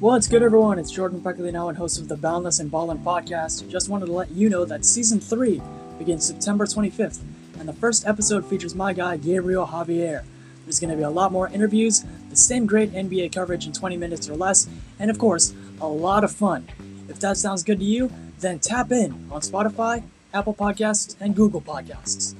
What's good, everyone? It's Jordan Pecolino and host of the Boundless and Ballin podcast. Just wanted to let you know that season three begins September 25th, and the first episode features my guy Gabriel Javier. There's going to be a lot more interviews, the same great NBA coverage in 20 minutes or less, and of course, a lot of fun. If that sounds good to you, then tap in on Spotify, Apple Podcasts, and Google Podcasts.